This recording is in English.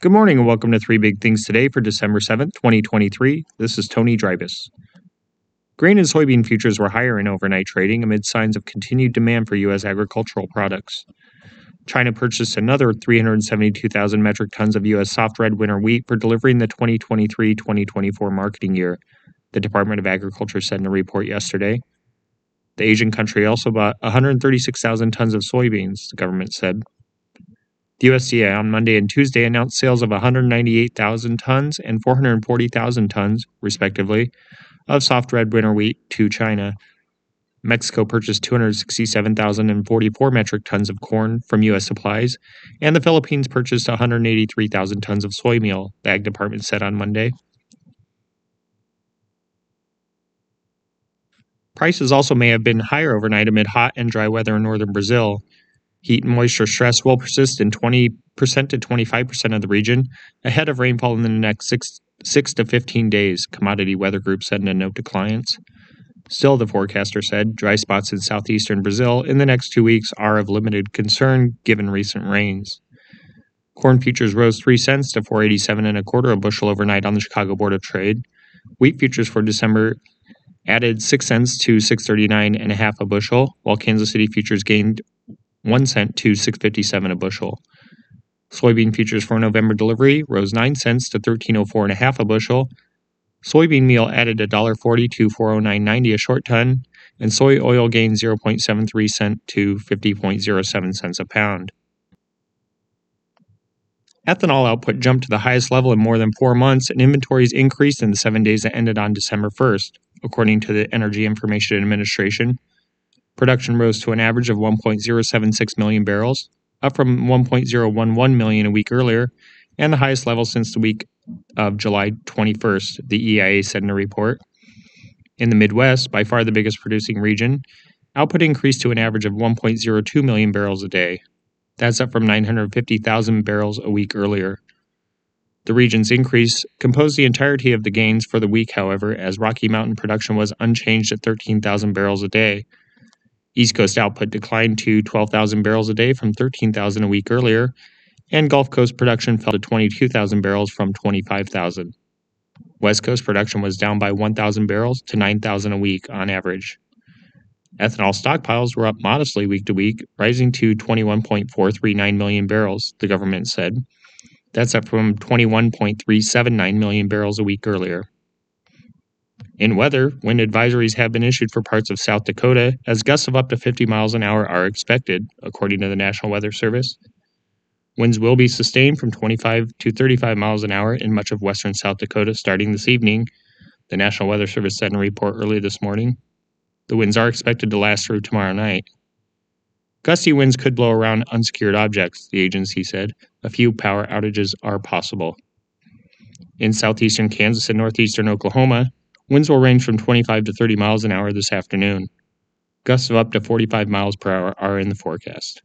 Good morning and welcome to Three Big Things today for December 7th, 2023. This is Tony Dreibus. Grain and soybean futures were higher in overnight trading amid signs of continued demand for U.S. agricultural products. China purchased another 372,000 metric tons of U.S. soft red winter wheat for delivery in the 2023 2024 marketing year, the Department of Agriculture said in a report yesterday. The Asian country also bought 136,000 tons of soybeans, the government said. The USDA on Monday and Tuesday announced sales of 198,000 tons and 440,000 tons, respectively, of soft red winter wheat to China. Mexico purchased 267,044 metric tons of corn from U.S. supplies, and the Philippines purchased 183,000 tons of soy meal, the Ag Department said on Monday. Prices also may have been higher overnight amid hot and dry weather in northern Brazil. Heat and moisture stress will persist in 20% to 25% of the region, ahead of rainfall in the next 6, 6 to 15 days, Commodity Weather Group said in a note to clients. Still, the forecaster said, dry spots in southeastern Brazil in the next two weeks are of limited concern given recent rains. Corn futures rose 3 cents to 487 and a quarter a bushel overnight on the Chicago Board of Trade. Wheat futures for December added 6 cents to 639 and a half a bushel, while Kansas City futures gained 1 cent to 657 a bushel. Soybean futures for November delivery rose 9 cents to 1304 and a half a bushel. Soybean meal added $1.40 to 409.90 a short ton, and soy oil gained 0.73 cent to 50.07 cents a pound. Ethanol output jumped to the highest level in more than four months, and inventories increased in the seven days that ended on December 1st, according to the Energy Information Administration. Production rose to an average of 1.076 million barrels, up from 1.011 million a week earlier, and the highest level since the week of July 21st, the EIA said in a report. In the Midwest, by far the biggest producing region, output increased to an average of 1.02 million barrels a day. That's up from 950,000 barrels a week earlier. The region's increase composed the entirety of the gains for the week, however, as Rocky Mountain production was unchanged at 13,000 barrels a day, East Coast output declined to 12,000 barrels a day from 13,000 a week earlier, and Gulf Coast production fell to 22,000 barrels from 25,000. West Coast production was down by 1,000 barrels to 9,000 a week on average. Ethanol stockpiles were up modestly week to week, rising to 21.439 million barrels, the government said. That's up from 21.379 million barrels a week earlier. In weather, wind advisories have been issued for parts of South Dakota as gusts of up to 50 miles an hour are expected, according to the National Weather Service. Winds will be sustained from 25 to 35 miles an hour in much of western South Dakota starting this evening, the National Weather Service said in a report early this morning. The winds are expected to last through tomorrow night. Gusty winds could blow around unsecured objects, the agency said. A few power outages are possible. In southeastern Kansas and northeastern Oklahoma, Winds will range from 25 to 30 miles an hour this afternoon. Gusts of up to 45 miles per hour are in the forecast.